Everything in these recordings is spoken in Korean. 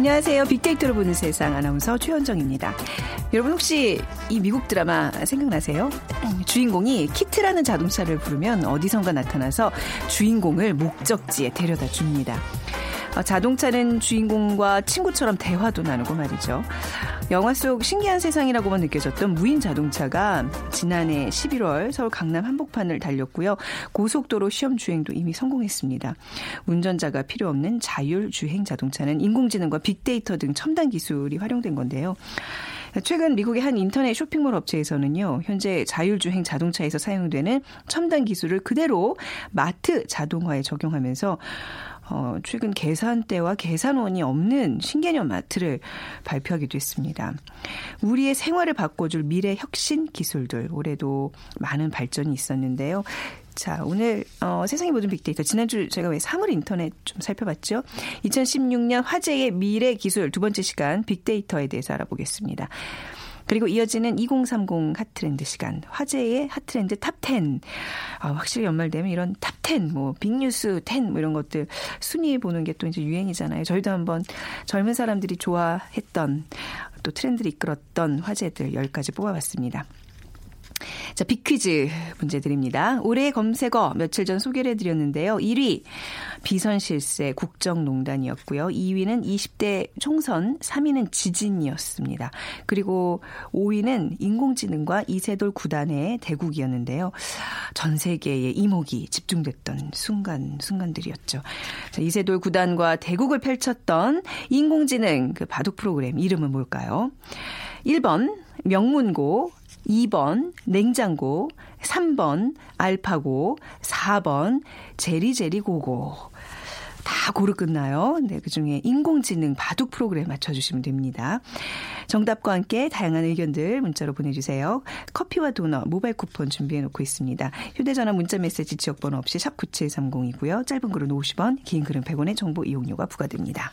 안녕하세요. 빅데이터로 보는 세상 아나운서 최현정입니다. 여러분 혹시 이 미국 드라마 생각나세요? 주인공이 키트라는 자동차를 부르면 어디선가 나타나서 주인공을 목적지에 데려다 줍니다. 어, 자동차는 주인공과 친구처럼 대화도 나누고 말이죠. 영화 속 신기한 세상이라고만 느껴졌던 무인 자동차가 지난해 11월 서울 강남 한복판을 달렸고요. 고속도로 시험 주행도 이미 성공했습니다. 운전자가 필요 없는 자율 주행 자동차는 인공지능과 빅데이터 등 첨단 기술이 활용된 건데요. 최근 미국의 한 인터넷 쇼핑몰 업체에서는요, 현재 자율주행 자동차에서 사용되는 첨단 기술을 그대로 마트 자동화에 적용하면서 어, 최근 계산대와 계산원이 없는 신개념 마트를 발표하기도 했습니다. 우리의 생활을 바꿔줄 미래 혁신 기술들 올해도 많은 발전이 있었는데요. 자, 오늘 어, 세상의 모든 빅데이터 지난주 제가 왜 사물 인터넷 좀 살펴봤죠? 2016년 화제의 미래 기술 두 번째 시간 빅데이터에 대해서 알아보겠습니다. 그리고 이어지는 2030 핫트렌드 시간. 화제의 핫트렌드 탑10. 아, 확실히 연말되면 이런 탑10, 뭐, 빅뉴스 10, 뭐 이런 것들 순위 보는 게 또 이제 유행이잖아요. 저희도 한번 젊은 사람들이 좋아했던 또 트렌드를 이끌었던 화제들 10가지 뽑아봤습니다. 자, 빅퀴즈 문제 드립니다. 올해 검색어 며칠 전 소개를 해드렸는데요. 1위 비선실세 국정농단이었고요. 2위는 20대 총선, 3위는 지진이었습니다. 그리고 5위는 인공지능과 이세돌 구단의 대국이었는데요. 전 세계의 이목이 집중됐던 순간, 순간들이었죠. 자, 이세돌 구단과 대국을 펼쳤던 인공지능 그 바둑 프로그램 이름은 뭘까요? 1번 명문고, 2번 냉장고, 3번 알파고, 4번 제리제리고고. 다 고르 끝나요. 네, 그 중에 인공지능 바둑 프로그램 맞춰주시면 됩니다. 정답과 함께 다양한 의견들 문자로 보내주세요. 커피와 도넛 모바일 쿠폰 준비해 놓고 있습니다. 휴대전화 문자 메시지 지역번호 없이 샵 9730이고요. 짧은 글은 50원, 긴 글은 100원의 정보 이용료가 부과됩니다.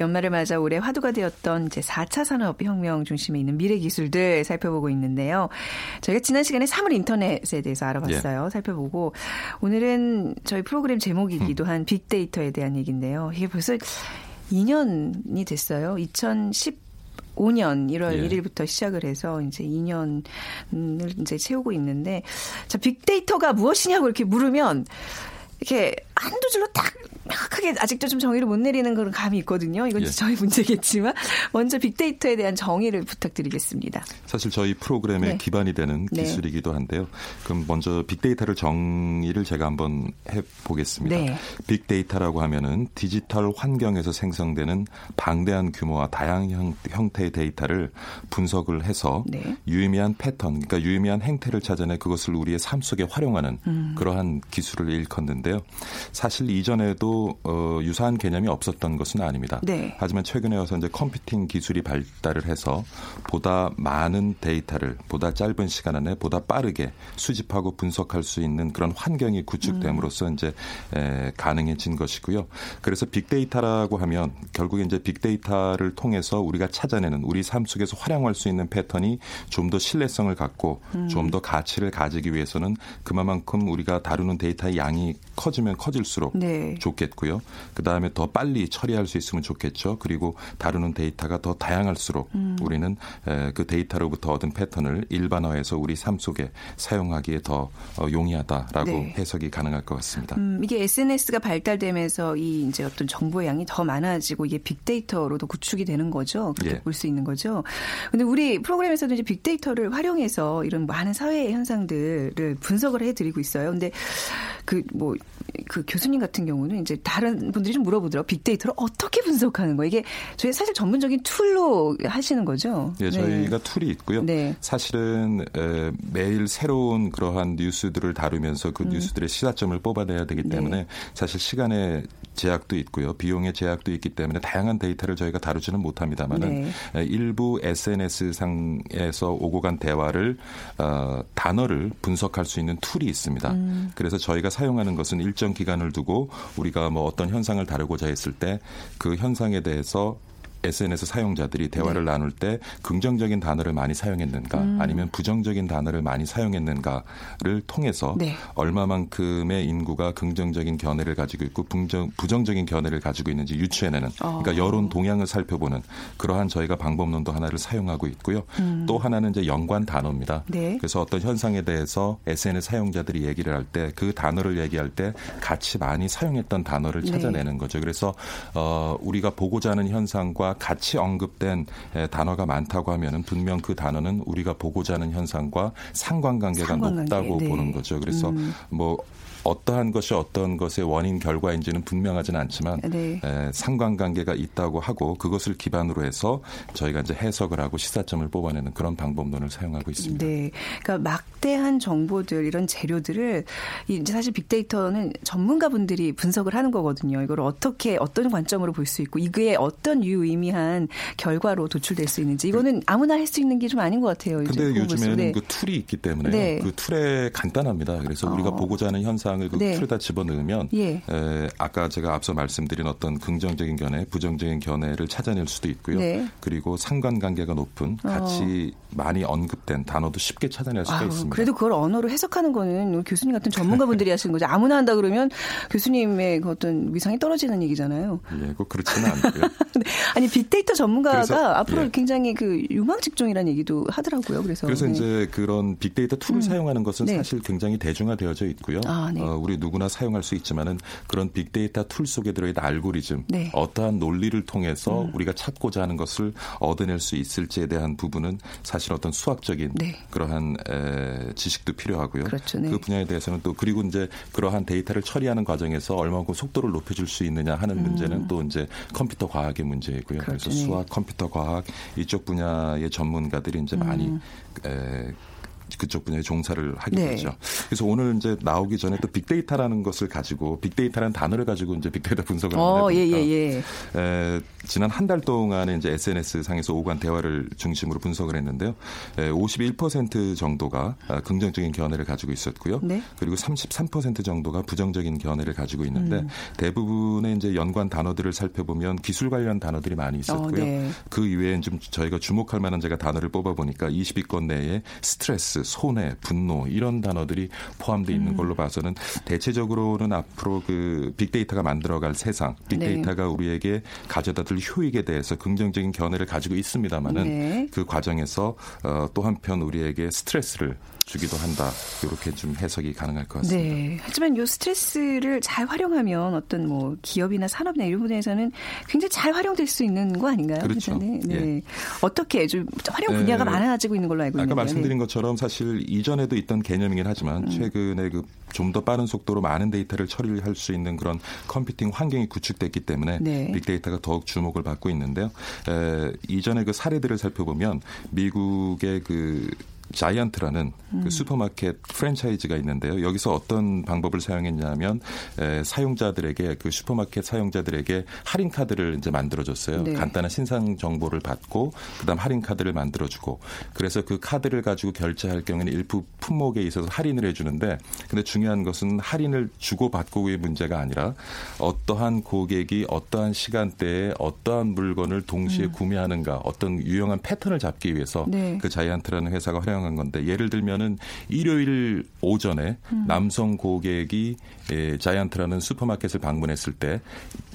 연말을 맞아 올해 화두가 되었던 이제 4차 산업혁명 중심에 있는 미래 기술들 살펴보고 있는데요. 저희가 지난 시간에 사물 인터넷에 대해서 알아봤어요. 예. 살펴보고 오늘은 저희 프로그램 제목이기도 한 빅데이터에 대한 얘기인데요. 이게 벌써 2년이 됐어요. 2010 5년 1월 예. 1일부터 시작을 해서 이제 2년을 이제 채우고 있는데 자 빅데이터가 무엇이냐고 이렇게 물으면 이렇게 한두 줄로 딱 명확하게 아직도 좀 정의를 못 내리는 그런 감이 있거든요. 이건 예. 저희 문제겠지만 먼저 빅데이터에 대한 정의를 부탁드리겠습니다. 사실 저희 프로그램의 네. 기반이 되는 네. 기술이기도 한데요. 그럼 먼저 빅데이터를 정의를 제가 한번 해 보겠습니다. 네. 빅데이터라고 하면은 디지털 환경에서 생성되는 방대한 규모와 다양한 형태의 데이터를 분석을 해서 네. 유의미한 패턴, 그러니까 유의미한 행태를 찾아내 그것을 우리의 삶 속에 활용하는 음. 그러한 기술을 일컫는데요. 사실 이전에도 어, 유사한 개념이 없었던 것은 아닙니다. 네. 하지만 최근에 와서 이제 컴퓨팅 기술이 발달을 해서 보다 많은 데이터를 보다 짧은 시간 안에 보다 빠르게 수집하고 분석할 수 있는 그런 환경이 구축됨으로써 음. 이제 에, 가능해진 것이고요. 그래서 빅데이터라고 하면 결국에 이제 빅데이터를 통해서 우리가 찾아내는 우리 삶 속에서 활용할 수 있는 패턴이 좀 더 신뢰성을 갖고 음. 좀 더 가치를 가지기 위해서는 그만큼 우리가 다루는 데이터의 양이 커지면 커질 쉬워질수록 네. 좋겠고요. 그 다음에 더 빨리 처리할 수 있으면 좋겠죠. 그리고 다루는 데이터가 더 다양할수록 음. 우리는 그 데이터로부터 얻은 패턴을 일반화해서 우리 삶 속에 사용하기에 더 어, 용이하다라고 네. 해석이 가능할 것 같습니다. 음, 이게 SNS가 발달되면서 이 이제 어떤 정보의 양이 더 많아지고 이게 빅데이터로도 구축이 되는 거죠. 그렇게 예. 볼수 있는 거죠. 근데 우리 프로그램에서도 이제 빅데이터를 활용해서 이런 많은 사회 현상들을 분석을 해드리고 있어요. 근데 그 뭐 그 교수님 같은 경우는 이제 다른 분들이 좀 물어보더라고 빅데이터를 어떻게 분석하는 거예요? 이게 저희 사실 전문적인 툴로 하시는 거죠. 예, 저희가 네. 툴이 있고요. 네. 사실은 에, 매일 새로운 그러한 뉴스들을 다루면서 그 음. 뉴스들의 시사점을 뽑아내야 되기 네. 때문에 네. 사실 시간의 제약도 있고요. 비용의 제약도 있기 때문에 다양한 데이터를 저희가 다루지는 못합니다만은 네. 일부 SNS 상에서 오고 간 대화를 어, 단어를 분석할 수 있는 툴이 있습니다. 음. 그래서 저희가 사용하는 것은 일정 기간을 두고 우리가 뭐 어떤 현상을 다루고자 했을 때 그 현상에 대해서 SNS 사용자들이 대화를 네. 나눌 때 긍정적인 단어를 많이 사용했는가 음. 아니면 부정적인 단어를 많이 사용했는가를 통해서 네. 얼마만큼의 인구가 긍정적인 견해를 가지고 있고 부정, 부정적인 견해를 가지고 있는지 유추해내는 어. 그러니까 여론 동향을 살펴보는 그러한 저희가 방법론도 하나를 사용하고 있고요. 음. 또 하나는 이제 연관 단어입니다. 네. 그래서 어떤 현상에 대해서 SNS 사용자들이 얘기를 할 때 그 단어를 얘기할 때 같이 많이 사용했던 단어를 네. 찾아내는 거죠. 그래서 어, 우리가 보고자 하는 현상과 같이 언급된 단어가 많다고 하면은 분명 그 단어는 우리가 보고자 하는 현상과 상관관계가 상관관계. 높다고 네. 보는 거죠. 그래서 음. 뭐 어떠한 것이 어떤 것의 원인 결과인지는 분명하지는 않지만 네. 에, 상관관계가 있다고 하고 그것을 기반으로 해서 저희가 이제 해석을 하고 시사점을 뽑아내는 그런 방법론을 사용하고 있습니다. 네, 그러니까 막대한 정보들 이런 재료들을 이제 사실 빅데이터는 전문가분들이 분석을 하는 거거든요. 이걸 어떻게 어떤 관점으로 볼 수 있고 이게 어떤 유의미한 결과로 도출될 수 있는지 이거는 아무나 할 수 있는 게 좀 아닌 것 같아요. 근데 요즘에는 네. 그 툴이 있기 때문에 네. 그 툴에 간단합니다. 그래서 우리가 어. 보고자 하는 현상 사항을 그 네. 툴에 다 집어넣으면 예. 에, 아까 제가 앞서 말씀드린 어떤 긍정적인 견해, 부정적인 견해를 찾아낼 수도 있고요. 네. 그리고 상관관계가 높은 같이 어. 많이 언급된 단어도 쉽게 찾아낼 수가 아유, 있습니다. 그래도 그걸 언어로 해석하는 거는 교수님 같은 전문가분들이 하시는 거죠. 아무나 한다 그러면 교수님의 그 어떤 위상이 떨어지는 얘기잖아요. 예, 꼭 그렇지는 않고요. 아니 빅데이터 전문가가 그래서, 앞으로 예. 굉장히 그 유망 직종이라는 얘기도 하더라고요. 그래서 그래서 네. 이제 그런 빅데이터 툴을 음. 사용하는 것은 네. 사실 굉장히 대중화되어져 있고요. 아, 네. 어, 우리 누구나 사용할 수 있지만은 그런 빅데이터 툴 속에 들어있는 알고리즘, 네. 어떠한 논리를 통해서 음. 우리가 찾고자 하는 것을 얻어낼 수 있을지에 대한 부분은 사실 어떤 수학적인 네. 그러한 에, 지식도 필요하고요. 그렇죠, 네. 그 분야에 대해서는 또 그리고 이제 그러한 데이터를 처리하는 과정에서 얼마만큼 속도를 높여줄 수 있느냐 하는 음. 문제는 또 이제 컴퓨터 과학의 문제이고요. 그렇죠, 그래서 네. 수학, 컴퓨터 과학 이쪽 분야의 전문가들이 이제 많이 음. 에, 그쪽 분야에 종사를 하게 네. 되죠. 그래서 오늘 이제 나오기 전에 또 빅데이터라는 것을 가지고 빅데이터라는 단어를 가지고 이제 빅데이터 분석을 어, 하는 예, 예, 예. 에, 지난 한 달 동안에 이제 SNS 상에서 오간 대화를 중심으로 분석을 했는데요. 에, 51% 정도가 아, 긍정적인 견해를 가지고 있었고요. 네. 그리고 33% 정도가 부정적인 견해를 가지고 있는데 음. 대부분의 이제 연관 단어들을 살펴보면 기술 관련 단어들이 많이 있었고요. 어, 네. 그 이외에 좀 저희가 주목할 만한 제가 단어를 뽑아 보니까 20위권 내에 스트레스 손해, 분노 이런 단어들이 포함되어 있는 음. 걸로 봐서는 대체적으로는 앞으로 그 빅데이터가 만들어갈 세상, 빅데이터가 네. 우리에게 가져다줄 효익에 대해서 긍정적인 견해를 가지고 있습니다만은 네. 그 과정에서 어, 또 한편 우리에게 스트레스를 주기도 한다. 이렇게 좀 해석이 가능할 것 같습니다. 네. 하지만 이 스트레스를 잘 활용하면 어떤 뭐 기업이나 산업이나 이런 부분에서는 굉장히 잘 활용될 수 있는 거 아닌가요? 그렇죠. 네. 네. 예. 어떻게 좀 활용 분야가 네. 많아지고 있는 걸로 알고 있는데. 아까 말씀드린 네. 것처럼 사실 이전에도 있던 개념이긴 하지만 음. 최근에 그 좀 더 빠른 속도로 많은 데이터를 처리할 수 있는 그런 컴퓨팅 환경이 구축됐기 때문에 네. 빅데이터가 더욱 주목을 받고 있는데요. 에, 이전에 그 사례들을 살펴보면 미국의 그 자이언트라는 그 음. 그 슈퍼마켓 프랜차이즈가 있는데요. 여기서 어떤 방법을 사용했냐면 에, 사용자들에게 그 슈퍼마켓 사용자들에게 할인 카드를 이제 만들어줬어요. 네. 간단한 신상 정보를 받고 그다음 할인 카드를 만들어주고 그래서 그 카드를 가지고 결제할 경우에는 일부 품목에 있어서 할인을 해주는데 근데 중요한 것은 할인을 주고 받고의 문제가 아니라 어떠한 고객이 어떠한 시간대에 어떠한 물건을 동시에 음. 구매하는가 어떤 유용한 패턴을 잡기 위해서 네. 그 자이언트라는 회사가 활용 사용한 건데 예를 들면은 일요일 오전에 음. 남성 고객이 예, 자이언트라는 슈퍼마켓을 방문했을 때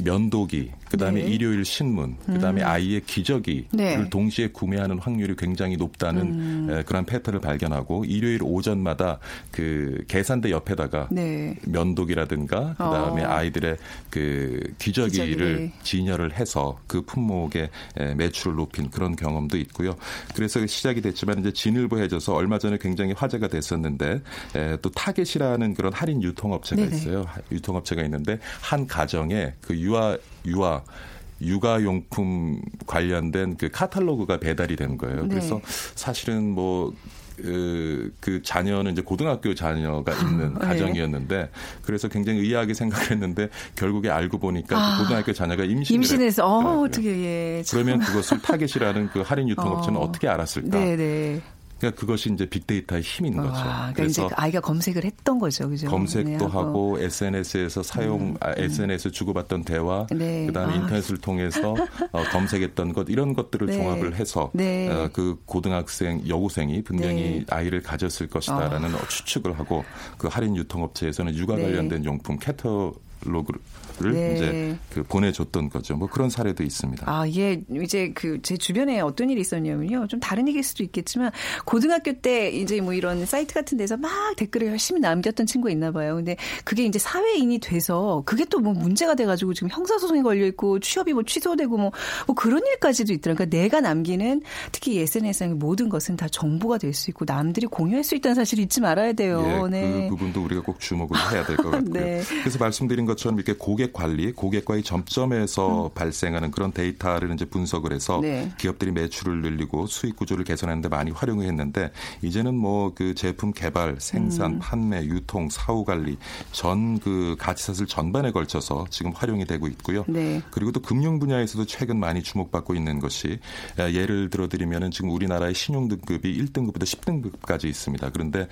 면도기, 그다음에 네. 일요일 신문, 그다음에 음. 아이의 기저귀를 네. 동시에 구매하는 확률이 굉장히 높다는 음. 에, 그런 패턴을 발견하고 일요일 오전마다 그 계산대 옆에다가 네. 면도기라든가 그다음에 어. 아이들의 그 기저귀를 기저귀. 진열을 해서 그 품목의 매출을 높인 그런 경험도 있고요. 그래서 시작이 됐지만 이제 진일보해져 서 얼마 전에 굉장히 화제가 됐었는데 에, 또 타겟이라는 그런 할인 유통업체가 네네. 있어요. 유통업체가 있는데 한 가정에 그 유아 유아 육아용품 관련된 그 카탈로그가 배달이 되는 거예요. 네. 그래서 사실은 뭐 그, 그 자녀는 이제 고등학교 자녀가 있는 네. 가정이었는데 그래서 굉장히 의아하게 생각했는데 결국에 알고 보니까 그 아, 그 고등학교 자녀가 임신을 임신해서 어, 어떻게 예. 그러면 그것을 타겟이라는 그 할인 유통업체는 어. 떻게 알았을까? 네네. 네. 그러니까 그것이 이제 빅데이터의 힘인 거죠. 아, 그러니까 그래서 아이가 검색을 했던 거죠, 그죠? 검색도 네, 하고 SNS에서 사용, 음, 아, SNS 음. 주고받던 대화, 네. 그다음에 아. 인터넷을 통해서 어, 검색했던 것 이런 것들을 네. 종합을 해서 네. 어, 그 고등학생 여고생이 분명히 네. 아이를 가졌을 것이다라는 아. 추측을 하고 그 할인 유통업체에서는 육아 네. 관련된 용품 캐터 로그를 를 네. 이제 그 보내줬던 거죠. 뭐 그런 사례도 있습니다. 아, 예. 이제 그 제 주변에 어떤 일이 있었냐면요. 좀 다른 얘기일 수도 있겠지만 고등학교 때 이제 뭐 이런 사이트 같은 데서 막 댓글을 열심히 남겼던 친구가 있나 봐요. 근데 그게 이제 사회인이 돼서 그게 또 뭐 문제가 돼가지고 지금 형사소송이 걸려 있고 취업이 뭐 취소되고 뭐, 뭐 그런 일까지도 있더라고요. 그러니까 내가 남기는 특히 SNS상의 모든 것은 다 정보가 될 수 있고 남들이 공유할 수 있다는 사실을 잊지 말아야 돼요. 예, 네. 그 부분도 우리가 꼭 주목을 해야 될 것 같고요. 네. 그래서 말씀드린 것 처럼 이렇게 고객 관리, 고객과의 점점에서 음. 발생하는 그런 데이터를 이제 분석을 해서 네. 기업들이 매출을 늘리고 수익 구조를 개선하는데 많이 활용을 했는데 이제는 뭐 그 제품 개발, 생산, 음. 판매, 유통, 사후 관리 전 그 가치사슬 전반에 걸쳐서 지금 활용이 되고 있고요. 네. 그리고 또 금융 분야에서도 최근 많이 주목받고 있는 것이 예를 들어 드리면은 지금 우리나라의 신용 등급이 1등급부터 10등급까지 있습니다. 그런데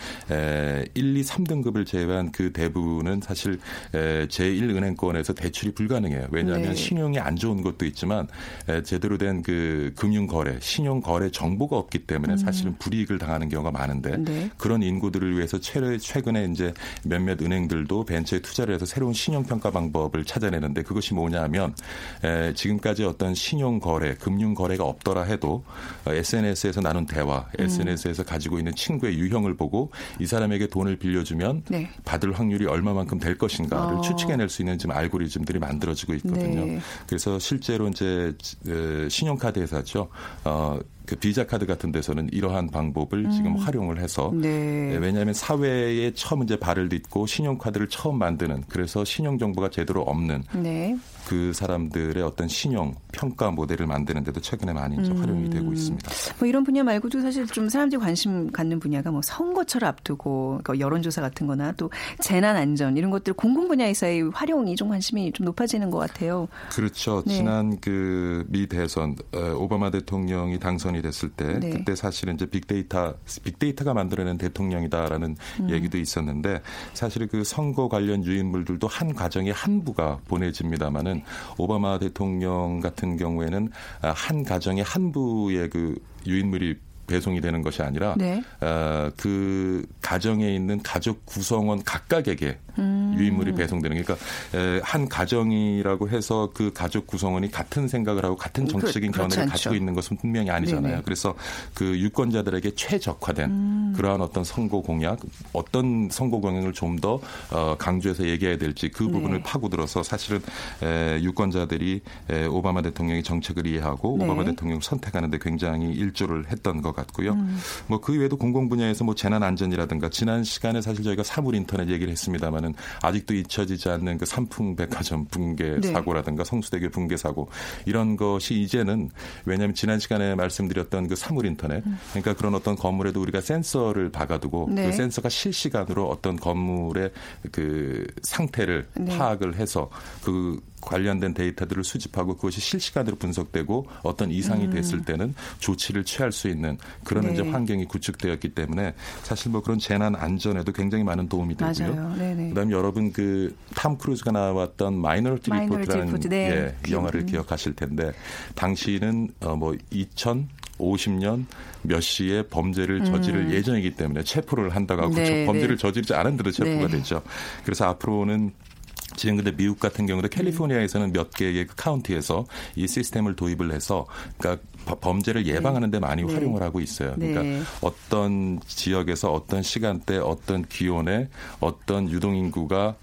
1, 2, 3등급을 제외한 그 대부분은 사실 제 1은행권에 대해서 대출이 불가능해요. 왜냐하면 네. 신용이 안 좋은 것도 있지만 제대로 된 그 금융 거래, 신용 거래 정보가 없기 때문에 음. 사실은 불이익을 당하는 경우가 많은데 네. 그런 인구들을 위해서 최근에 이제 몇몇 은행들도 벤처에 투자를 해서 새로운 신용 평가 방법을 찾아내는데 그것이 뭐냐 하면 지금까지 어떤 신용 거래, 금융 거래가 없더라 해도 SNS에서 나눈 대화, 음. SNS에서 가지고 있는 친구의 유형을 보고 이 사람에게 돈을 빌려주면 네. 받을 확률이 얼마만큼 될 것인가를 어. 추측해 낼 수 있는 좀 알고 알고리즘들이 만들어지고 있거든요. 네. 그래서 실제로 이제 신용카드 회사죠. 어, 그 비자 카드 같은 데서는 이러한 방법을 음. 지금 활용을 해서 네. 네. 왜냐하면 사회에 처음 이제 발을 딛고 신용카드를 처음 만드는 그래서 신용 정보가 제대로 없는 네. 그 사람들의 어떤 신용 평가 모델을 만드는데도 최근에 많이 음. 활용이 되고 있습니다. 뭐 이런 분야 말고도 사실 좀 사람들이 관심 갖는 분야가 뭐 선거철 앞두고 그러니까 여론조사 같은-거나 또 재난 안전 이런 것들 공공 분야에서의 활용이 좀 관심이 좀 높아지는 것 같아요. 그렇죠. 네. 지난 그 미 대선 어, 오바마 대통령이 당선 이 됐을 때 네. 그때 사실은 이제 빅데이터 빅데이터가 만들어낸 대통령이다라는 음. 얘기도 있었는데 사실 그 선거 관련 유인물들도 한 가정의 한 부가 보내집니다만은 경우에는 오바마 대통령 같은 경우에는 한 가정의 한 부의 그 유인물이 배송이 되는 것이 아니라 네. 어, 그 가정에 있는 가족 구성원 각각에게 음. 유인물이 배송되는 그러니까 에, 한 가정이라고 해서 그 가족 구성원이 같은 생각을 하고 같은 그, 정치적인 그, 견해를 가지고 있는 것은 분명히 아니잖아요. 네네. 그래서 그 유권자들에게 최적화된 음. 그러한 어떤 선거 공약, 어떤 선거 공약을 좀 더 어, 강조해서 얘기해야 될지 그 부분을 네. 파고들어서 사실은 에, 유권자들이 에, 오바마 대통령의 정책을 이해하고 네. 오바마 대통령을 선택하는데 굉장히 일조를 했던 것 같고요. 음. 뭐그 외에도 공공 분야에서 뭐 재난 안전이라든가 지난 시간에 사실 저희가 사물 인터넷 얘기를 했습니다만 있지만은 아직도 잊혀지지 않는 그 삼풍 백화점 붕괴 네. 사고라든가 성수대교 붕괴 사고 이런 것이 이제는 왜냐하면 지난 시간에 말씀드렸던 그 사물 인터넷 음. 그러니까 그런 어떤 건물에도 우리가 센서를 박아두고 네. 그 센서가 실시간으로 어떤 건물의 그 상태를 네. 파악을 해서 그 관련된 데이터들을 수집하고 그것이 실시간으로 분석되고 어떤 이상이 음. 됐을 때는 조치를 취할 수 있는 그런 네. 이제 환경이 구축되었기 때문에 사실 뭐 그런 재난 안전에도 굉장히 많은 도움이 되고요. 그다음에 여러분 그 탐 크루즈가 나왔던 마이너리티 리포트라는 네. 예, 영화를 음. 기억하실 텐데 당시는 어 뭐 2000 2050년 몇 시에 범죄를 저지를 음. 예정이기 때문에 체포를 한다고 하고 네, 범죄를 네. 저지르지 않은 대로 체포가 네. 됐죠. 그래서 앞으로는 지금 근데 미국 같은 경우도 캘리포니아에서는 몇 개의 그 카운티에서 이 시스템을 도입을 해서 그러니까 범죄를 예방하는 데 많이 네. 활용을 하고 있어요. 그러니까 네. 어떤 지역에서 어떤 시간대 어떤 기온에 어떤 유동인구가 에,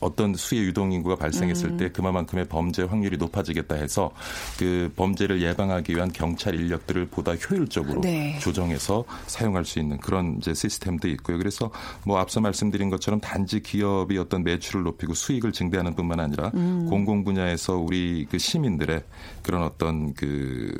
어떤 수의 유동인구가 발생했을 음. 때 그만큼의 범죄 확률이 높아지겠다 해서 그 범죄를 예방하기 위한 경찰 인력들을 보다 효율적으로 네. 조정해서 사용할 수 있는 그런 이제 시스템도 있고요. 그래서 뭐 앞서 말씀드린 것처럼 단지 기업이 어떤 매출을 높이고 수익을 증대하는 뿐만 아니라 음. 공공 분야에서 우리 그 시민들의 그런 어떤 그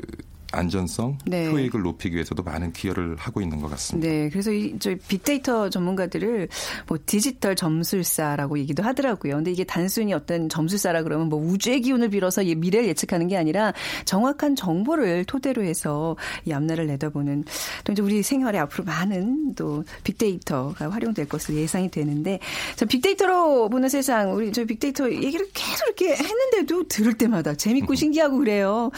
안전성, 네. 효익을 높이기 위해서도 많은 기여를 하고 있는 것 같습니다. 네, 그래서 이 저희 빅데이터 전문가들을 뭐 디지털 점술사라고 얘기도 하더라고요. 근데 이게 단순히 어떤 점술사라 그러면 뭐 우주의 기운을 빌어서 미래를 예측하는 게 아니라 정확한 정보를 토대로 해서 이 앞날을 내다보는 또 이제 우리 생활에 앞으로 많은 또 빅데이터가 활용될 것으로 예상이 되는데 저 빅데이터로 보는 세상 우리 저 빅데이터 얘기를 계속 이렇게 했는데도 들을 때마다 재밌고 신기하고 그래요.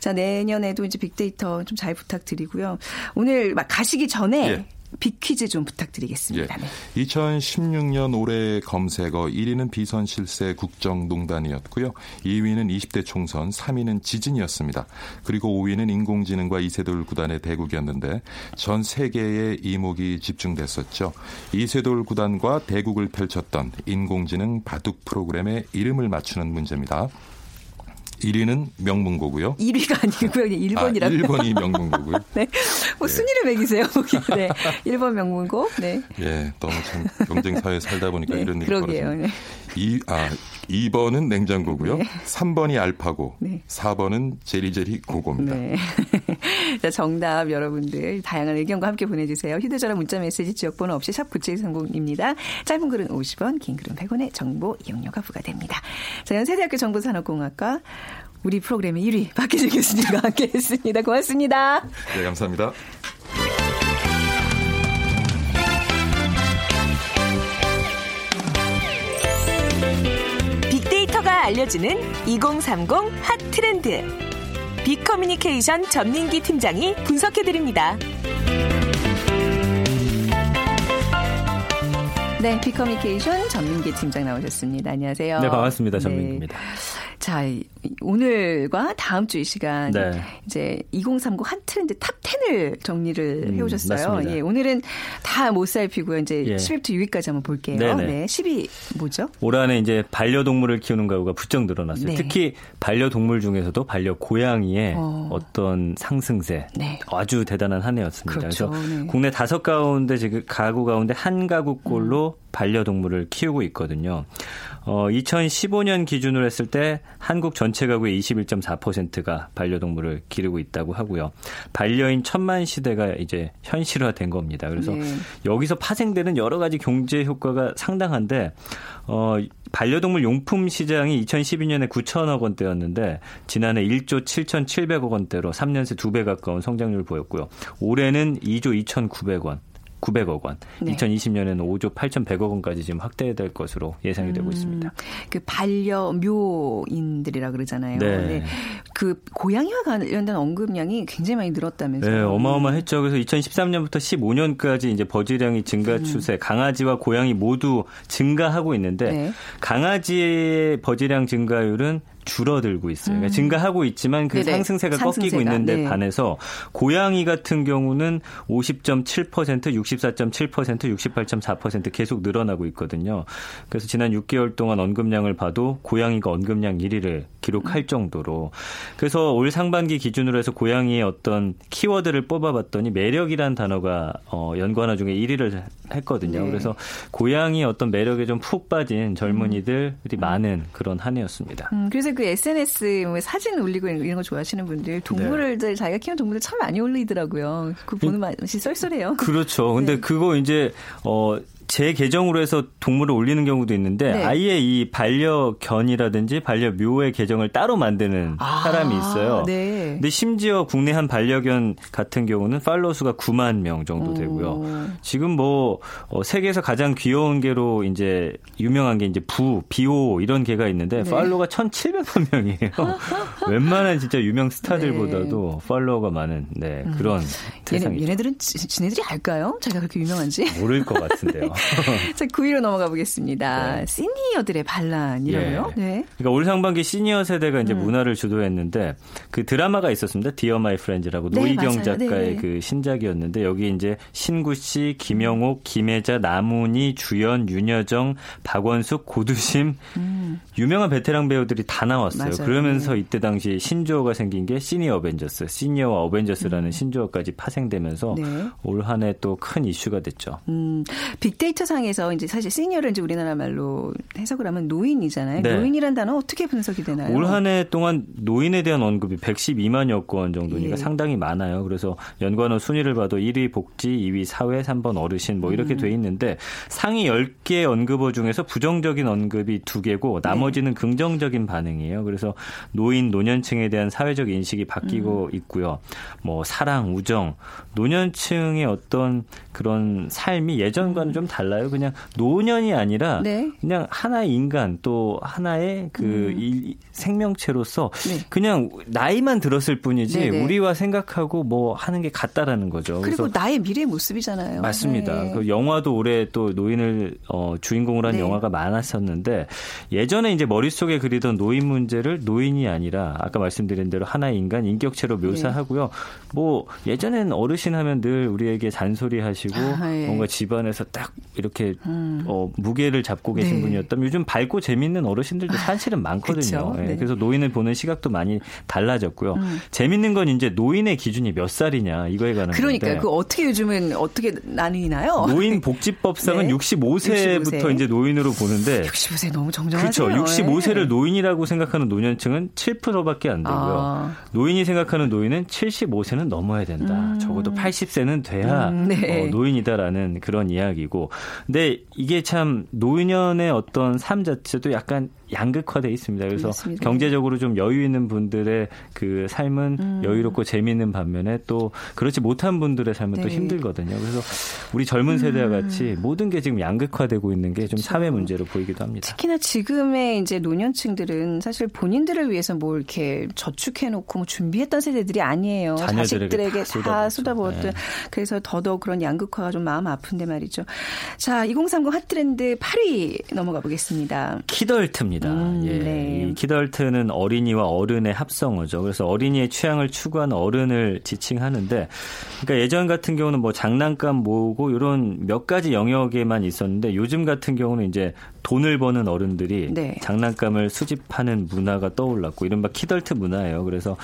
자 내년에도 이제 빅데이터 좀 잘 부탁드리고요. 오늘 막 가시기 전에 예. 빅퀴즈 좀 부탁드리겠습니다. 예. 2016년 올해 검색어 1위는 비선실세 국정농단이었고요. 2위는 20대 총선, 3위는 지진이었습니다. 그리고 5위는 인공지능과 이세돌 구단의 대국이었는데 전 세계의 이목이 집중됐었죠. 이세돌 구단과 대국을 펼쳤던 인공지능 바둑 프로그램의 이름을 맞추는 문제입니다. 1위는 명문고고요. 1위가 아니고요. 1번이라고. 아, 1번이 명문고고요. 네. 뭐 네. 순위를 매기세요. 네. 1번 명문고. 네. 예, 너무 참 경쟁 사회에 살다 보니까 네, 이런 일이 벌어져요. 네. 2, 아, 2번은 냉장고고요. 네. 3번이 알파고. 네. 4번은 제리제리 고고입니다. 네. 자, 정답 여러분들 다양한 의견과 함께 보내주세요. 휴대전화 문자메시지 지역번호 없이 샵 9730입니다. 짧은 글은 50원, 긴 글은 100원의 정보 이용료가 부과됩니다. 자, 연세대학교 정보산업공학과 우리 프로그램의 1위 박희준 교수님과 함께했습니다. 고맙습니다. 네, 감사합니다. 알려주는 2030 핫 트렌드. 빅커뮤니케이션 전민기 팀장이 분석해드립니다. 네, 빅커뮤니케이션 전민기 팀장 나오셨습니다. 안녕하세요. 네, 반갑습니다. 전민기입니다. 네. 자, 오늘과 다음 주 이 시간 네. 이제 2030한 트렌드 탑 10을 정리를 음, 해 오셨어요. 예, 오늘은 다 못 살피고요. 이제 예. 10위부터 6위까지 한번 볼게요. 네네. 네. 10위 뭐죠? 올 한해 이제 반려동물을 키우는 가구가 부쩍 늘어났어요. 네. 특히 반려동물 중에서도 반려 고양이의 어. 떤 상승세 네. 아주 대단한 한 해였습니다. 그렇죠. 그래서 네. 국내 다섯 가운데 지금 가구 가운데 한 가구꼴로 음. 반려동물을 키우고 있거든요. 어, 2015년 기준으로 했을 때 한국 전체 가구의 21.4%가 반려동물을 기르고 있다고 하고요. 반려인 천만 시대가 이제 현실화된 겁니다. 그래서 네. 여기서 파생되는 여러 가지 경제 효과가 상당한데 어, 반려동물 용품 시장이 2012년에 9천억 원대였는데 지난해 1조 7,700억 원대로 3년 새 2배 가까운 성장률을 보였고요. 올해는 2조 2,900원 900억 원, 네. 2020년에는 5조 8,100억 원까지 지금 확대될 것으로 예상이 음, 되고 있습니다. 그 반려묘인들이라 그러잖아요. 네. 네. 그 고양이와 관련된 언급량이 굉장히 많이 늘었다면서요. 네, 어마어마했죠. 그래서 2013년부터 15년까지 이제 버즈량이 증가 음. 추세, 음. 강아지와 고양이 모두 증가하고 있는데 네. 강아지의 버즈량 증가율은 줄어들고 있어요. 그러니까 음. 증가하고 있지만 그 네네. 상승세가, 상승세가 꺾이고 있는데 네. 반해서 고양이 같은 경우는 50.7%, 64.7%, 68.4% 계속 늘어나고 있거든요. 그래서 지난 6개월 동안 언급량을 봐도 고양이가 언급량 1위를 기록할 음. 정도로 그래서 올 상반기 기준으로 해서 고양이의 어떤 키워드를 뽑아봤더니 매력이란 단어가 어, 연관어 중에 1위를 했거든요. 네. 그래서 고양이 어떤 매력에 좀 푹 빠진 젊은이들이 음. 많은 그런 한 해였습니다. 음, 그래서 그 SNS 뭐 사진 올리고 이런 거 좋아하시는 분들 동물들 네. 자기가 키운 동물들 참 많이 올리더라고요. 그 보는 맛이 쏠쏠해요. 그렇죠. 근데 네. 그거 이제 어 제 계정으로 해서 동물을 올리는 경우도 있는데 네. 아예 이 반려견이라든지 반려묘의 계정을 따로 만드는 아, 사람이 있어요. 네. 근데 심지어 국내 한 반려견 같은 경우는 팔로워 수가 9만 명 정도 되고요. 오. 지금 뭐 어, 세계에서 가장 귀여운 개로 이제 유명한 게 이제 부, 비오 이런 개가 있는데 네. 팔로워가 1,700만 명이에요. 웬만한 진짜 유명 스타들보다도 네. 팔로워가 많은 네, 음. 그런 음. 세상이. 얘네들은 지, 지네들이 알까요? 제가 그렇게 유명한지? 모를 것 같은데요. 자, 9위로 넘어가 보겠습니다. 네. 시니어들의 반란이라고요? 예. 네. 그러니까 올 상반기 시니어 세대가 이제 음. 문화를 주도했는데 그 드라마가 있었습니다. 디어 마이 프렌즈라고 네, 노희경 맞아요. 작가의 네. 그 신작이었는데 여기 이제 신구 씨, 김영옥, 김혜자, 나문희, 주현, 윤여정, 박원숙, 고두심 음. 유명한 베테랑 배우들이 다 나왔어요. 맞아요. 그러면서 이때 당시 신조어가 생긴 게 시니어 어벤져스, 시니어와 어벤져스라는 음. 신조어까지 파생되면서 네. 올 한 해 또 큰 이슈가 됐죠. 음, 빅데이터 상에서 이제 사실 시니어를 이제 우리나라 말로 해석을 하면 노인이잖아요. 네. 노인이란 단어 어떻게 분석이 되나요? 올 한 해 동안 노인에 대한 언급이 112만여 건 정도니까 예. 상당히 많아요. 그래서 연관어 순위를 봐도 1위 복지, 2위 사회, 3번 어르신 뭐 이렇게 음. 돼 있는데 상위 10개 언급어 중에서 부정적인 언급이 2개고 나머지는 네. 긍정적인 반응이에요. 그래서 노인, 노년층에 대한 사회적 인식이 바뀌고 음. 있고요. 뭐 사랑, 우정, 노년층의 어떤 그런 삶이 예전과는 좀 달라요. 그냥 노년이 아니라 네. 그냥 하나의 인간 또 하나의 그 음. 이, 생명체로서 네. 그냥 나이만 들었을 뿐이지 네네. 우리와 생각하고 뭐 하는 게 같다라는 거죠. 그리고 나의 미래 모습이잖아요. 맞습니다. 네. 그 영화도 올해 또 노인을 어, 주인공으로 한 네. 영화가 많았었는데 예전에 이제 머릿속에 그리던 노인 문제를 노인이 아니라 아까 말씀드린 대로 하나의 인간 인격체로 묘사하고요. 네. 뭐 예전엔 어르신 하면 늘 우리에게 잔소리하시고 아, 예. 뭔가 집안에서 딱 이렇게 음. 어, 무게를 잡고 계신 네. 분이었다면 요즘 밝고 재밌는 어르신들도 사실은 많거든요. 네. 네. 그래서 노인을 보는 시각도 많이 달라졌고요. 음. 재밌는 건 이제 노인의 기준이 몇 살이냐 이거에 관한 그러니까 그 어떻게 요즘은 어떻게 나뉘나요? 노인 복지법상은 네. 65세부터 65세. 이제 노인으로 보는데 65세 너무 정정하죠. 그렇죠. 65세를 노인이라고 생각하는 노년층은 7%밖에 안 되고요. 아. 노인이 생각하는 노인은 75세는 넘어야 된다. 음. 적어도 80세는 돼야 음, 네. 어, 노인이다라는 그런 이야기고. 근데 이게 참 노년의 어떤 삶 자체도 약간 양극화돼 있습니다. 그래서 맞습니다. 경제적으로 좀 여유 있는 분들의 그 삶은 음. 여유롭고 재미있는 반면에 또 그렇지 못한 분들의 삶은 네. 또 힘들거든요. 그래서 우리 젊은 세대와 음. 같이 모든 게 지금 양극화되고 있는 게좀 사회 문제로 보이기도 합니다. 특히나 지금의 이제 노년층들은 사실 본인들을 위해서 뭐 이렇게 저축해 놓고 뭐 준비했던 세대들이 아니에요. 자식들에게 다 쏟아부었던. 네. 그래서 더더욱 그런 양극화가 좀 마음 아픈데 말이죠. 자, 2030 핫트렌드 8위 넘어가 보겠습니다. 키덜트입니다. 있습니다. 음, 예. 네. 이 키덜트는 어린이와 어른의 합성어죠. 그래서 어린이의 취향을 추구하는 어른을 지칭하는데, 그러니까 예전 같은 경우는 뭐 장난감 모으고 이런 몇 가지 영역에만 있었는데 요즘 같은 경우는 이제 돈을 버는 어른들이 네. 장난감을 수집하는 문화가 떠올랐고 이른바 키덜트 문화예요. 그래서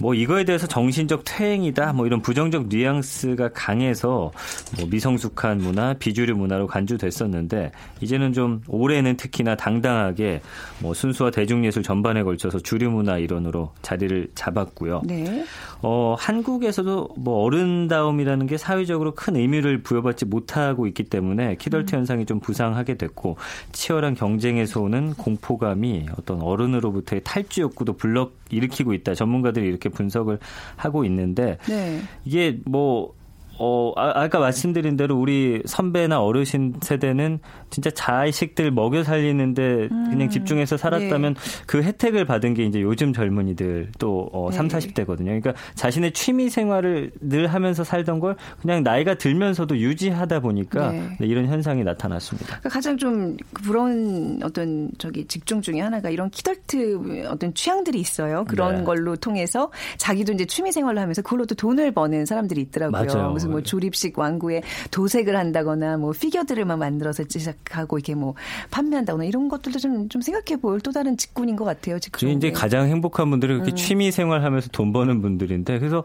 뭐 이거에 대해서 정신적 퇴행이다 뭐 이런 부정적 뉘앙스가 강해서 뭐 미성숙한 문화, 비주류 문화로 간주됐었는데 이제는 좀 올해는 특히나 당당하게 뭐 순수와 대중예술 전반에 걸쳐서 주류 문화 일원으로 자리를 잡았고요. 네. 어, 한국에서도 뭐 어른다움이라는 게 사회적으로 큰 의미를 부여받지 못하고 있기 때문에 키덜트 음. 현상이 좀 부상하게 됐고 치열한 경쟁에서 오는 공포감이 어떤 어른으로부터의 탈주 욕구도 불러 일으키고 있다. 전문가들이 이렇게 분석을 하고 있는데 네. 이게 뭐 어, 아, 까 말씀드린 대로 우리 선배나 어르신 세대는 진짜 자식들 먹여 살리는데 음, 그냥 집중해서 살았다면 네. 그 혜택을 받은 게 이제 요즘 젊은이들 또 어, 3, 40대거든요. 그러니까 자신의 취미 생활을 늘 하면서 살던 걸 그냥 나이가 들면서도 유지하다 보니까 네. 네, 이런 현상이 나타났습니다. 그러니까 가장 좀 부러운 어떤 저기 직종 중에 하나가 이런 키덜트 어떤 취향들이 있어요. 그런 네. 걸로 통해서 자기도 이제 취미 생활을 하면서 그걸로 또 돈을 버는 사람들이 있더라고요. 맞아요. 무슨 뭐 조립식 완구에 도색을 한다거나 뭐 피겨들을 막 만들어서 제작 하고 이렇게 뭐 판매한다거나 이런 것들도 좀, 좀 생각해 볼 또 다른 직군인 것 같아요. 지금 이제 가장 행복한 분들은 그렇게 음. 취미 생활하면서 돈 버는 분들인데 그래서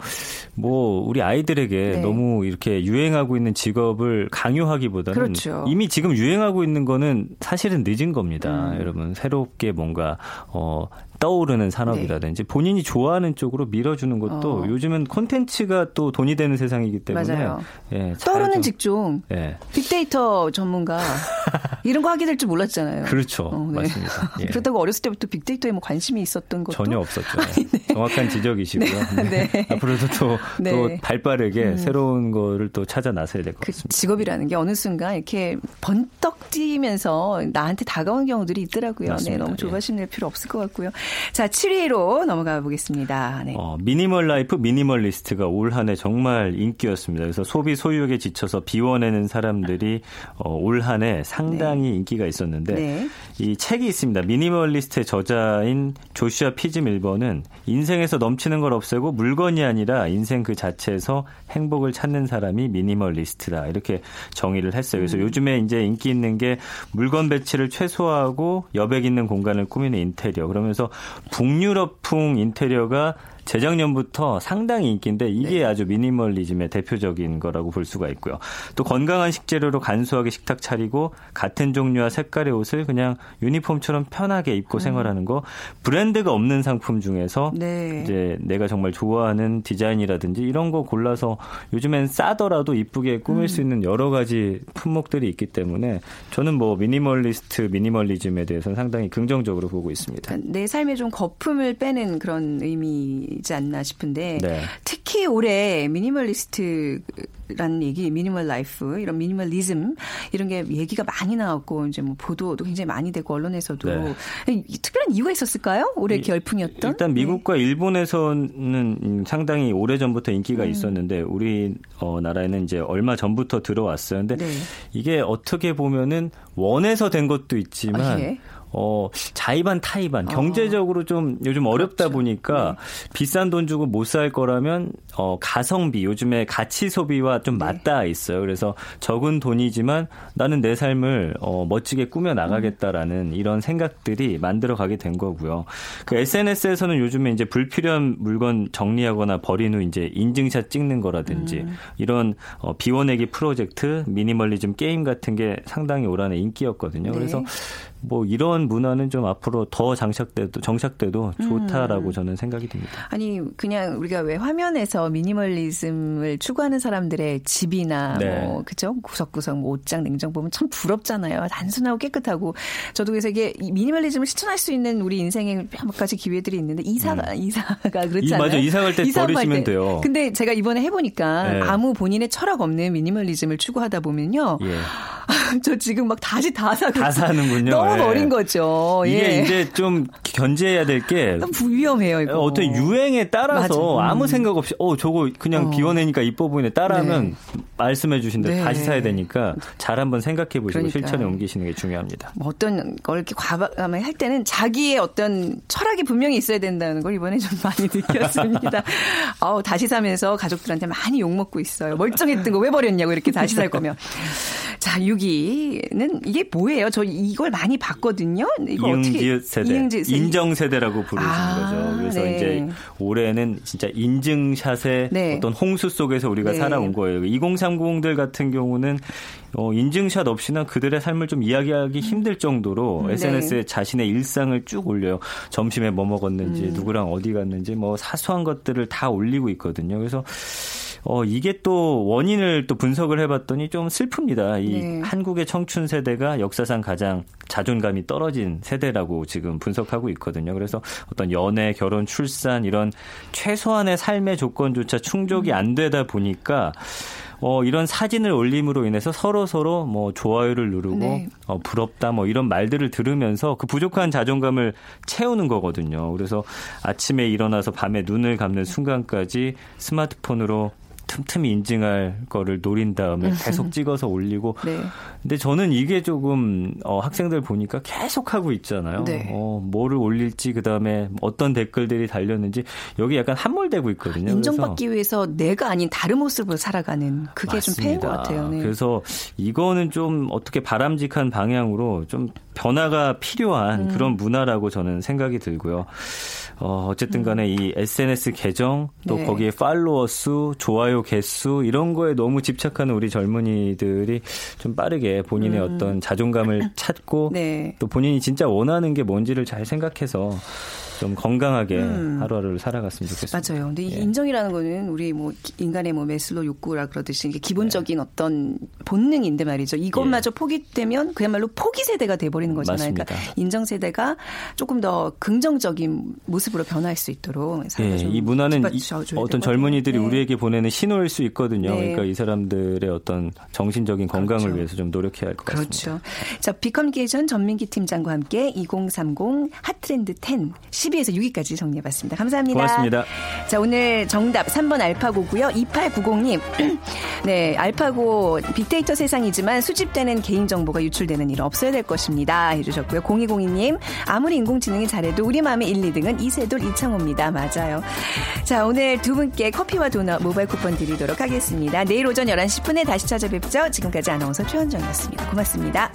뭐 우리 아이들에게 네. 너무 이렇게 유행하고 있는 직업을 강요하기보다는 그렇죠. 이미 지금 유행하고 있는 거는 사실은 늦은 겁니다. 음. 여러분 새롭게 뭔가 어 떠오르는 산업이라든지 네. 본인이 좋아하는 쪽으로 밀어주는 것도 어. 요즘은 콘텐츠가 또 돈이 되는 세상이기 때문에 맞아요. 예, 떠오르는 직종. 예. 빅데이터 전문가. 이런 거 하게 될 줄 몰랐잖아요. 그렇죠. 어, 네. 맞습니다. 예. 그렇다고 어렸을 때부터 빅데이터에 뭐 관심이 있었던 것도 전혀 없었죠. 네. 정확한 지적이시고요. 네. 네. 앞으로도 또, 네. 또 발빠르게 음. 새로운 거를 또 찾아 나서야 될것 그 같습니다. 직업이라는 게 어느 순간 이렇게 번떡 뛰면서 나한테 다가온 경우들이 있더라고요. 맞습니다. 네, 너무 조바심 낼 필요 없을 것 같고요. 자, 7위로 넘어가 보겠습니다. 네. 어, 미니멀 라이프 미니멀리스트가 올 한 해 정말 인기였습니다. 그래서 소비 소유욕에 지쳐서 비워내는 사람들이 어, 올 한 해 상당히 네. 인기가 있었는데 네. 이 책이 있습니다. 미니멀리스트의 저자인 조슈아 필즈 밀번은 인생에서 넘치는 걸 없애고 물건이 아니라 인생 그 자체에서 행복을 찾는 사람이 미니멀리스트다 이렇게 정의를 했어요. 그래서 음. 요즘에 이제 인기 있는 게 물건 배치를 최소화하고 여백 있는 공간을 꾸미는 인테리어 그러면서 북유럽풍 인테리어가 재작년부터 상당히 인기인데 이게 네. 아주 미니멀리즘의 대표적인 거라고 볼 수가 있고요. 또 건강한 식재료로 간소하게 식탁 차리고 같은 종류와 색깔의 옷을 그냥 유니폼처럼 편하게 입고 음. 생활하는 거 브랜드가 없는 상품 중에서 네. 이제 내가 정말 좋아하는 디자인이라든지 이런 거 골라서 요즘엔 싸더라도 이쁘게 꾸밀 음. 수 있는 여러 가지 품목들이 있기 때문에 저는 뭐 미니멀리스트 미니멀리즘에 대해서는 상당히 긍정적으로 보고 있습니다. 그러니까 내 삶에 좀 거품을 빼는 그런 의미이지 않나 싶은데 네. 특히 올해 미니멀리스트라는 얘기, 미니멀 라이프, 이런 미니멀리즘 이런 게 얘기가 많이 나왔고 이제 뭐 보도도 굉장히 많이 되고 언론에서도 네. 특별한 이유가 있었을까요? 올해 열풍이었던? 일단 미국과 네. 일본에서는 상당히 오래 전부터 인기가 음. 있었는데 우리 어, 나라에는 이제 얼마 전부터 들어왔어요. 근데 네. 이게 어떻게 보면은 원해서 된 것도 있지만 아, 예. 어, 자의반 타의반 경제적으로 좀 요즘 어렵다 그렇죠. 보니까 네. 비싼 돈 주고 못 살 거라면 어, 가성비 요즘에 가치 소비와 좀 네. 맞닿아 있어요. 그래서 적은 돈이지만 나는 내 삶을 어, 멋지게 꾸며 나가겠다라는 음. 이런 생각들이 만들어 가게 된 거고요. 그 SNS에서는 요즘에 이제 불필요한 물건 정리하거나 버린 후 이제 인증샷 찍는 거라든지 음. 이런 어, 비워내기 프로젝트, 미니멀리즘 게임 같은 게 상당히 올 한해 인기였거든요. 네. 그래서 뭐 이런 문화는 좀 앞으로 더 장착돼도 정착돼도 좋다라고 음. 저는 생각이 듭니다. 아니 그냥 우리가 왜 화면에서 미니멀리즘을 추구하는 사람들의 집이나 네. 뭐 그죠 구석구석 뭐 옷장 냉장 보면 참 부럽잖아요. 단순하고 깨끗하고 저도 그래서 이게 미니멀리즘을 실천할 수 있는 우리 인생에 몇 가지 기회들이 있는데 이사가 음. 이사가 그렇잖아요. 맞아 이사 갈 때 버리시면 돼요. 근데 제가 이번에 해보니까 네. 아무 본인의 철학 없는 미니멀리즘을 추구하다 보면요. 예. 저 지금 막 다시 다 사고 다 사는군요. 너무 예. 버린 거죠. 이게 예. 이제 좀 견제해야 될 게 위험해요. 이거. 어떤 유행에 따라서 맞아. 음. 아무 생각 없이 어 저거 그냥 어. 비워내니까 이뻐 보이네 따라하면 네. 말씀해 주신 대로 네. 다시 사야 되니까 잘 한번 생각해 보시고 그러니까. 실천에 옮기시는 게 중요합니다. 뭐 어떤 걸 이렇게 과감하게 할 때는 자기의 어떤 철학이 분명히 있어야 된다는 걸 이번에 좀 많이 느꼈습니다. 어 다시 사면서 가족들한테 많이 욕 먹고 있어요. 멀쩡했던 거 왜 버렸냐고 이렇게 다시 살 거면. 자, 6위는 이게 뭐예요? 저 이걸 많이 봤거든요. 이거 이응지읒 세대. 세대. 인정 세대라고 부르는 아, 거죠. 그래서 네. 이제 올해는 진짜 인증샷의 네. 어떤 홍수 속에서 우리가 네. 살아온 거예요. 2030들 같은 경우는 어, 인증샷 없이나 그들의 삶을 좀 이야기하기 힘들 정도로 음, SNS에 네. 자신의 일상을 쭉 올려요. 점심에 뭐 먹었는지, 음. 누구랑 어디 갔는지, 뭐 사소한 것들을 다 올리고 있거든요. 그래서 어, 이게 또 원인을 또 분석을 해봤더니 좀 슬픕니다. 이 네. 한국의 청춘 세대가 역사상 가장 자존감이 떨어진 세대라고 지금 분석하고 있거든요. 그래서 어떤 연애, 결혼, 출산 이런 최소한의 삶의 조건조차 충족이 음. 안 되다 보니까 어, 이런 사진을 올림으로 인해서 서로 서로 뭐 좋아요를 누르고 네. 어, 부럽다 뭐 이런 말들을 들으면서 그 부족한 자존감을 채우는 거거든요. 그래서 아침에 일어나서 밤에 눈을 감는 순간까지 스마트폰으로 틈틈이 인증할 거를 노린 다음에 음. 계속 찍어서 올리고. 네. 근데 저는 이게 조금 어, 학생들 보니까 계속 하고 있잖아요. 네. 어, 뭐를 올릴지 그다음에 어떤 댓글들이 달렸는지 여기 약간 함몰되고 있거든요. 인정받기 위해서 내가 아닌 다른 모습을 살아가는 그게 맞습니다. 좀 패인 것 같아요. 네. 그래서 이거는 좀 어떻게 바람직한 방향으로 좀 변화가 필요한 음. 그런 문화라고 저는 생각이 들고요. 어, 어쨌든 간에 이 SNS 계정 또 네. 거기에 팔로워 수, 좋아요 개수 이런 거에 너무 집착하는 우리 젊은이들이 좀 빠르게 본인의 음. 어떤 자존감을 찾고 네. 또 본인이 진짜 원하는 게 뭔지를 잘 생각해서 좀 건강하게 음. 하루하루를 살아갔으면 좋겠습니다. 맞아요. 근데 이 예. 인정이라는 거는 우리 뭐 인간의 뭐 메슬로 욕구라 그러듯이 이게 기본적인 네. 어떤 본능인데 말이죠. 이것마저 예. 포기되면 그야말로 포기 세대가 돼 버리는 거잖아요. 그러니까 맞습니다. 그러니까 인정 세대가 조금 더 긍정적인 모습으로 변화할 수 있도록 예. 이 문화는 이, 어떤 젊은이들이 네. 우리에게 보내는 신호일 수 있거든요. 네. 그러니까 이 사람들의 어떤 정신적인 건강을 그렇죠. 위해서 좀 노력해야 할 것 같습니다. 그렇죠. 자, 비컴기에이션 전민기 팀장과 함께 2030 핫트렌드 10 12에서 6위까지 정리해봤습니다. 감사합니다. 고맙습니다. 자, 오늘 정답 3번 알파고고요. 2890님. 네, 알파고 빅데이터 세상이지만 수집되는 개인정보가 유출되는 일은 없어야 될 것입니다. 해주셨고요. 0202님. 아무리 인공지능이 잘해도 우리 마음의 1, 2등은 이세돌 이창호입니다. 맞아요. 자, 오늘 두 분께 커피와 도넛 모바일 쿠폰 드리도록 하겠습니다. 내일 오전 11시 10분에 다시 찾아뵙죠. 지금까지 아나운서 최현정이었습니다. 고맙습니다.